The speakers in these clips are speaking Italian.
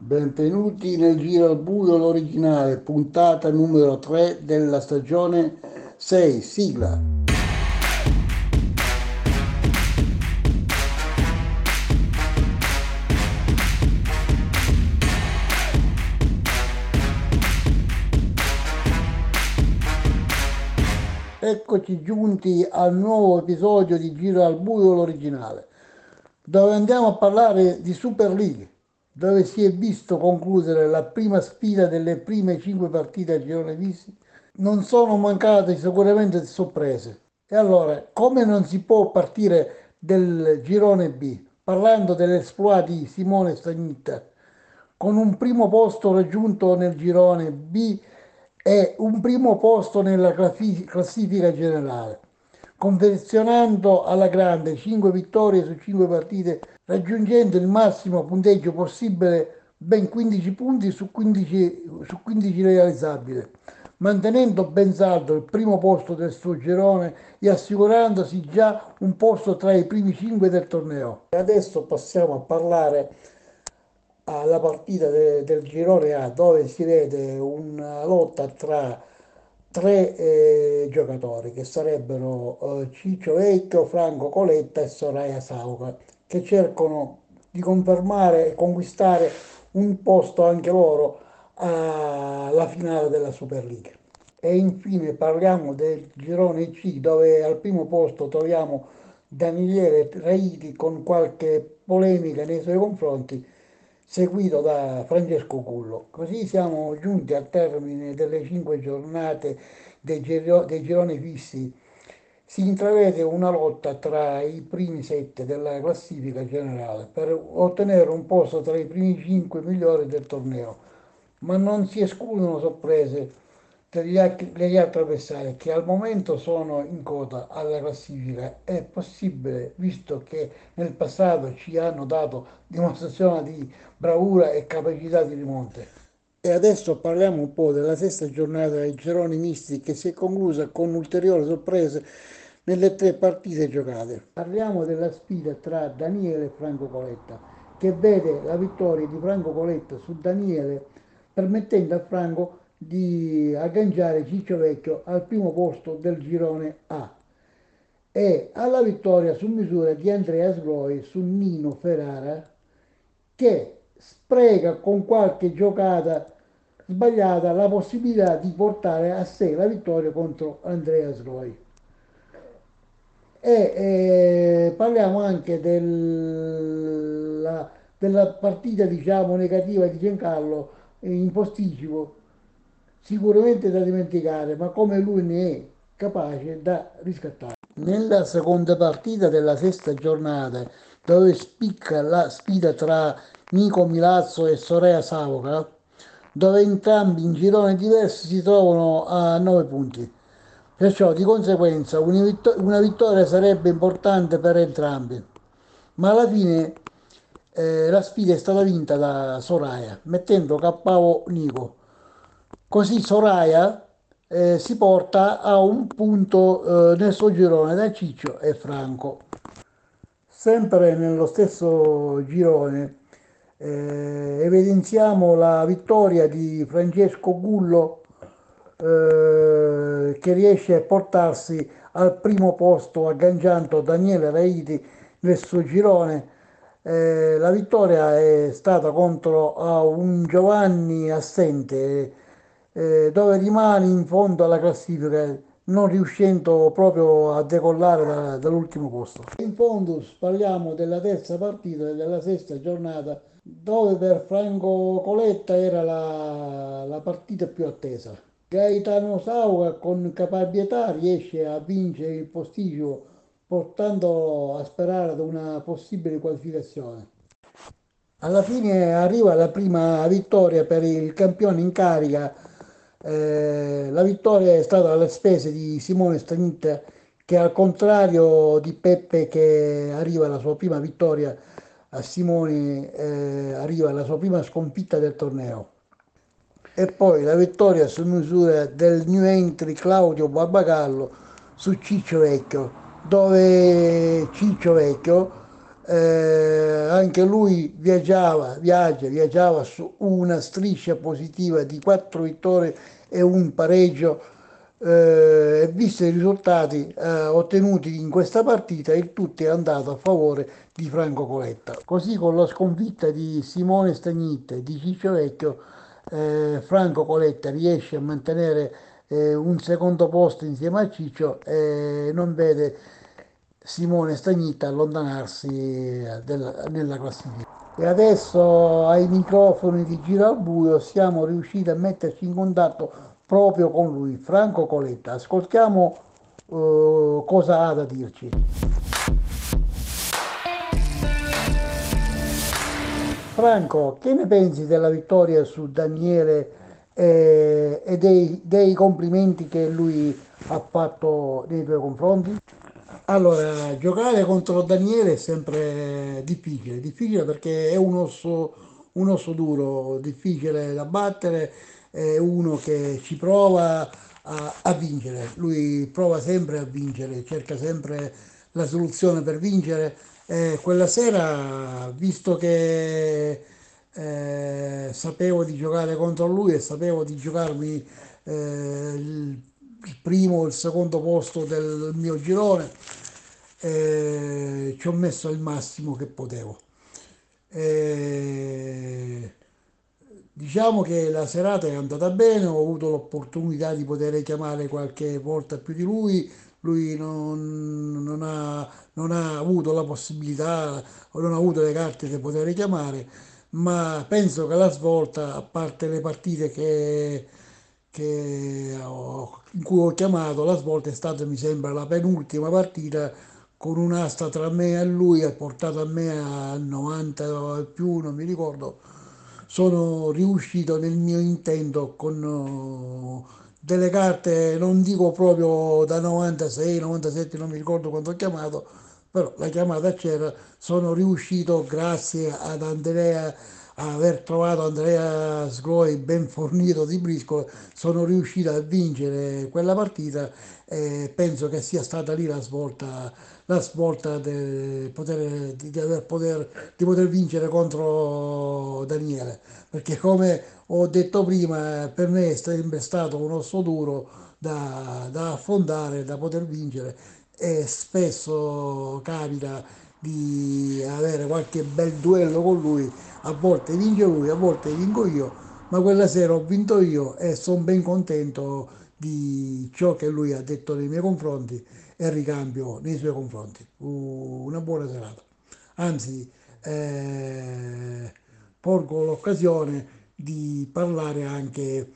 Benvenuti nel Giro al Buio, l'originale, puntata numero 3 della stagione 6, sigla. Eccoci giunti al nuovo episodio di Giro al Buio, l'originale, dove andiamo a parlare di Super League, dove si è visto concludere la prima sfida delle prime cinque partite a girone visti. Non sono mancate sicuramente sorprese. E allora, come non si può partire del girone B, parlando dell'esploit di Simone Stagnitta, con un primo posto raggiunto nel girone B è un primo posto nella classifica generale, confezionando alla grande 5 vittorie su 5 partite, raggiungendo il massimo punteggio possibile, ben 15 punti su 15, su 15 realizzabili, mantenendo ben saldo il primo posto del suo girone e assicurandosi già un posto tra i primi 5 del torneo. E adesso passiamo a parlare alla partita de, del girone A dove si vede una lotta tra tre eh, giocatori che sarebbero eh, Ciccio Vecchio, Franco Coletta e Soraya Sauca che cercano di confermare e conquistare un posto anche loro alla finale della Super League. E infine parliamo del girone C dove al primo posto troviamo Daniele Raiti con qualche polemica nei suoi confronti seguito da Francesco Cullo. Così siamo giunti al termine delle cinque giornate dei, giro, dei gironi fissi. Si intravede una lotta tra i primi sette della classifica generale per ottenere un posto tra i primi cinque migliori del torneo, ma non si escludono sorprese degli altri avversari che al momento sono in coda alla classifica è possibile visto che nel passato ci hanno dato dimostrazione di bravura e capacità di rimonte. E adesso parliamo un po' della sesta giornata dei gironi misti che si è conclusa con ulteriori sorprese nelle tre partite giocate. Parliamo della sfida tra Daniele e Franco Coletta che vede la vittoria di Franco Coletta su Daniele permettendo a Franco di agganciare Ciccio Vecchio al primo posto del girone A e alla vittoria su misura di Andrea Sgloi su Nino Ferrara che spreca con qualche giocata sbagliata la possibilità di portare a sé la vittoria contro Andrea Sgloi. E eh, parliamo anche della, della partita diciamo negativa di Giancarlo in posticipo sicuramente da dimenticare, ma come lui ne è capace da riscattare. Nella seconda partita della sesta giornata, dove spicca la sfida tra Nico Milazzo e Soraya Savoca, dove entrambi in gironi diversi si trovano a 9 punti. Perciò di conseguenza una vittoria sarebbe importante per entrambi. Ma alla fine eh, la sfida è stata vinta da Soraya, mettendo KO Nico. Così Soraya eh, si porta a un punto eh, nel suo girone da Ciccio e Franco. Sempre nello stesso girone eh, evidenziamo la vittoria di Francesco Gullo eh, che riesce a portarsi al primo posto agganciando Daniele Raiti nel suo girone. Eh, la vittoria è stata contro un Giovanni assente eh, dove rimane in fondo alla classifica non riuscendo proprio a decollare da, dall'ultimo posto. In fondo parliamo della terza partita della sesta giornata dove per Franco Coletta era la, la partita più attesa. Gaetano Sauga con caparbietà riesce a vincere il postigio portando a sperare ad una possibile qualificazione. Alla fine arriva la prima vittoria per il campione in carica eh, la vittoria è stata alle spese di Simone Stagnitta che al contrario di Peppe che arriva alla sua prima vittoria a Simone eh, arriva alla sua prima sconfitta del torneo. E poi la vittoria su misura del new entry Claudio Barbagallo su Ciccio Vecchio dove Ciccio Vecchio eh, anche lui viaggiava, viaggia, viaggiava su una striscia positiva di quattro vittorie e un pareggio. Eh, visto i risultati eh, ottenuti in questa partita, il tutto è andato a favore di Franco Coletta. Così con la sconfitta di Simone Stagnitte e di Ciccio Vecchio, eh, Franco Coletta riesce a mantenere eh, un secondo posto insieme a Ciccio e non vede Simone Stagnitta allontanarsi eh, del- nella classifica. E adesso ai microfoni di Giro al Buio siamo riusciti a metterci in contatto proprio con lui, Franco Coletta. Ascoltiamo eh, cosa ha da dirci. Franco, che ne pensi della vittoria su Daniele eh, e dei, dei complimenti che lui ha fatto nei tuoi confronti? Allora, giocare contro Daniele è sempre difficile, difficile perché è un osso, un osso duro, difficile da battere, è uno che ci prova a, a vincere, lui prova sempre a vincere, cerca sempre la soluzione per vincere. E quella sera, visto che eh, sapevo di giocare contro lui e sapevo di giocarmi eh, il, il primo o il secondo posto del mio girone, eh, ci ho messo il massimo che potevo. Eh, diciamo che la serata è andata bene, ho avuto l'opportunità di poter chiamare qualche volta più di lui, lui non, non ha, non ha avuto la possibilità o non ha avuto le carte di poter chiamare, ma penso che la svolta, a parte le partite che, che ho- in cui ho chiamato, la svolta è stata, mi sembra, la penultima partita con un'asta tra me e lui, ha portato a me a 90 e più, non mi ricordo. Sono riuscito nel mio intento con eh, delle carte, non dico proprio da 96, 97, non mi ricordo quando ho chiamato, però la chiamata c'era, sono riuscito grazie ad Andrea, aver trovato Andrea Sgroi ben fornito di briscola, sono riuscito a vincere quella partita e penso che sia stata lì la svolta, la svolta de- poter- di, di poter, di poter vincere contro Daniele, perché come ho detto prima, per me è sempre stato un osso duro da, da affrontare, da poter vincere e spesso capita di avere qualche bel duello con lui, a volte vince lui, a volte vinco io, ma quella sera ho vinto io e sono ben contento di ciò che lui ha detto nei miei confronti e ricambio nei suoi confronti. Una buona serata. Anzi, eh, porgo l'occasione di parlare anche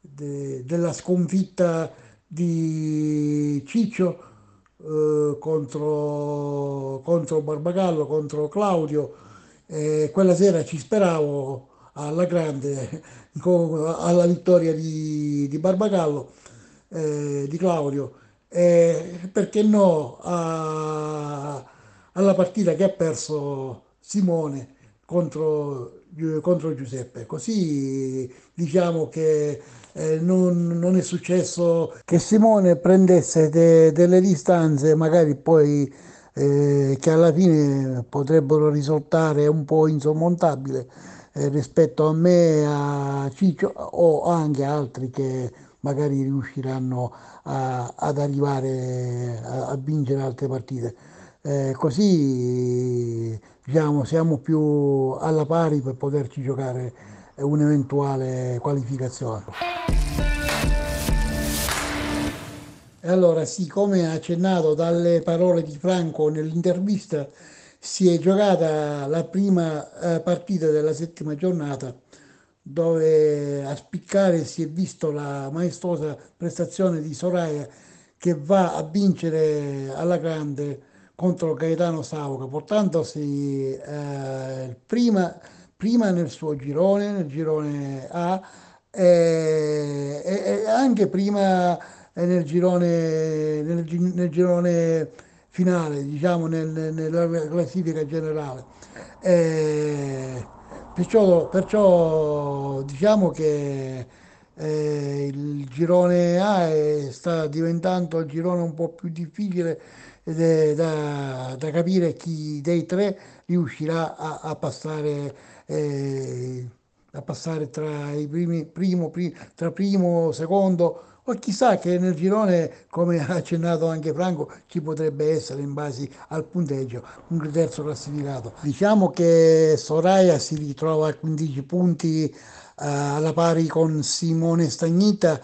de- della sconfitta di Ciccio eh, contro, contro Barbagallo, contro Claudio. E quella sera ci speravo alla grande con- alla vittoria di, di Barbagallo, eh, di Claudio. Perché no a- alla partita che ha perso Simone contro, contro Giuseppe. Così diciamo che eh, non, non è successo che Simone prendesse de- delle distanze, magari poi eh, che alla fine potrebbero risultare un po' insormontabili eh, rispetto a me, a Ciccio o anche altri che magari riusciranno a- ad arrivare a, a vincere altre partite. Eh, così diciamo, siamo più alla pari per poterci giocare un'eventuale qualificazione. Allora sì, come accennato dalle parole di Franco nell'intervista, si è giocata la prima eh, partita della settima giornata dove a spiccare si è visto la maestosa prestazione di Soraya che va a vincere alla grande contro Gaetano Sauca, portandosi eh, prima, prima nel suo girone, nel girone A, e, e- e anche prima eh, nel girone, nel, nel girone finale, diciamo nel- nella classifica generale. Eh, perciò, perciò diciamo che eh, il girone A è- sta diventando il girone un po' più difficile da, da capire chi dei tre riuscirà a, a passare, eh, a passare tra i primi, primo, pri- tra primo, secondo o chissà che nel girone, come ha accennato anche Franco, ci potrebbe essere in base al punteggio un terzo classificato. Diciamo che Soraya si ritrova a 15 punti eh, alla pari con Simone Stagnita,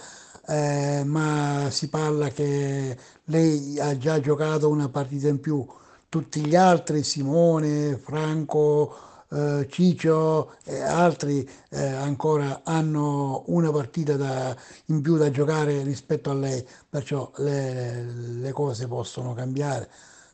eh, ma si parla che lei ha già giocato una partita in più. Tutti gli altri, Simone, Franco, eh, Ciccio e altri eh, ancora hanno una partita da- in più da giocare rispetto a lei, perciò le, le cose possono cambiare.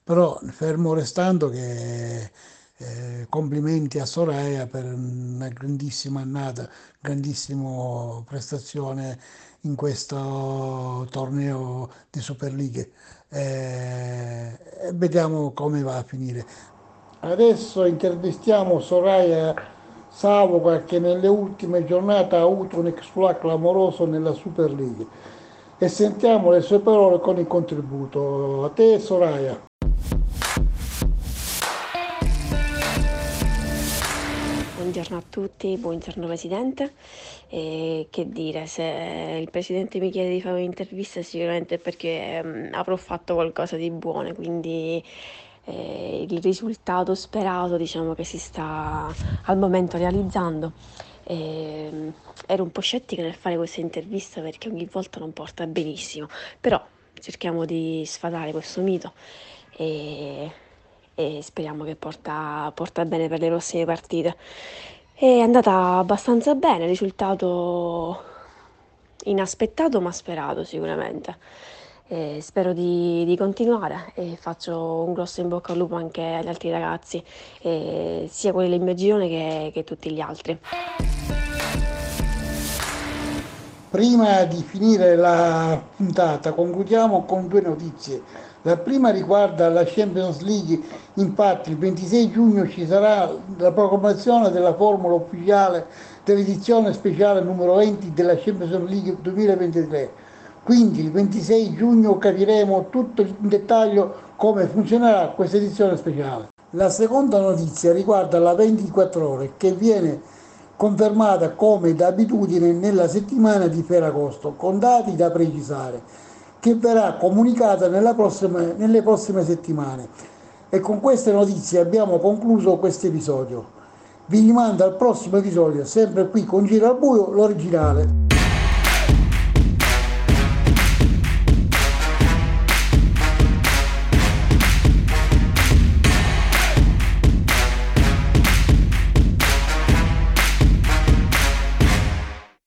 Però fermo restando che eh, complimenti a Soraya per una grandissima annata, grandissima prestazione in questo torneo di Superlighe. Eh, vediamo come va a finire. Adesso intervistiamo Soraya Savoca che nelle ultime giornate ha avuto un exploit clamoroso nella Super League e sentiamo le sue parole con il contributo. A te Soraya. Buongiorno a tutti, buongiorno Presidente. E che dire, se il Presidente mi chiede di fare un'intervista è sicuramente perché mm, avrò fatto qualcosa di buono, quindi eh, il risultato sperato diciamo che si sta al momento realizzando. E, mm, ero un po' scettica nel fare questa intervista perché ogni volta non porta benissimo, però cerchiamo di sfatare questo mito e, e speriamo che porta, porta bene per le prossime partite. È andata abbastanza bene, risultato inaspettato ma sperato sicuramente. E spero di, di continuare e faccio un grosso in bocca al lupo anche agli altri ragazzi, sia quelli del mio girone che, che tutti gli altri. Prima di finire la puntata concludiamo con due notizie. La prima riguarda la Champions League, infatti il 26 giugno ci sarà la proclamazione della formula ufficiale dell'edizione speciale numero 20 della Champions League 2023. Quindi il 26 giugno capiremo tutto in dettaglio come funzionerà questa edizione speciale. La seconda notizia riguarda la 24 ore che viene confermata come d'abitudine nella settimana di Ferragosto, con dati da precisare, che verrà comunicata prossima- nelle prossime settimane. E con queste notizie abbiamo concluso questo episodio. Vi rimando al prossimo episodio, sempre qui con Giro al Buio, l'originale.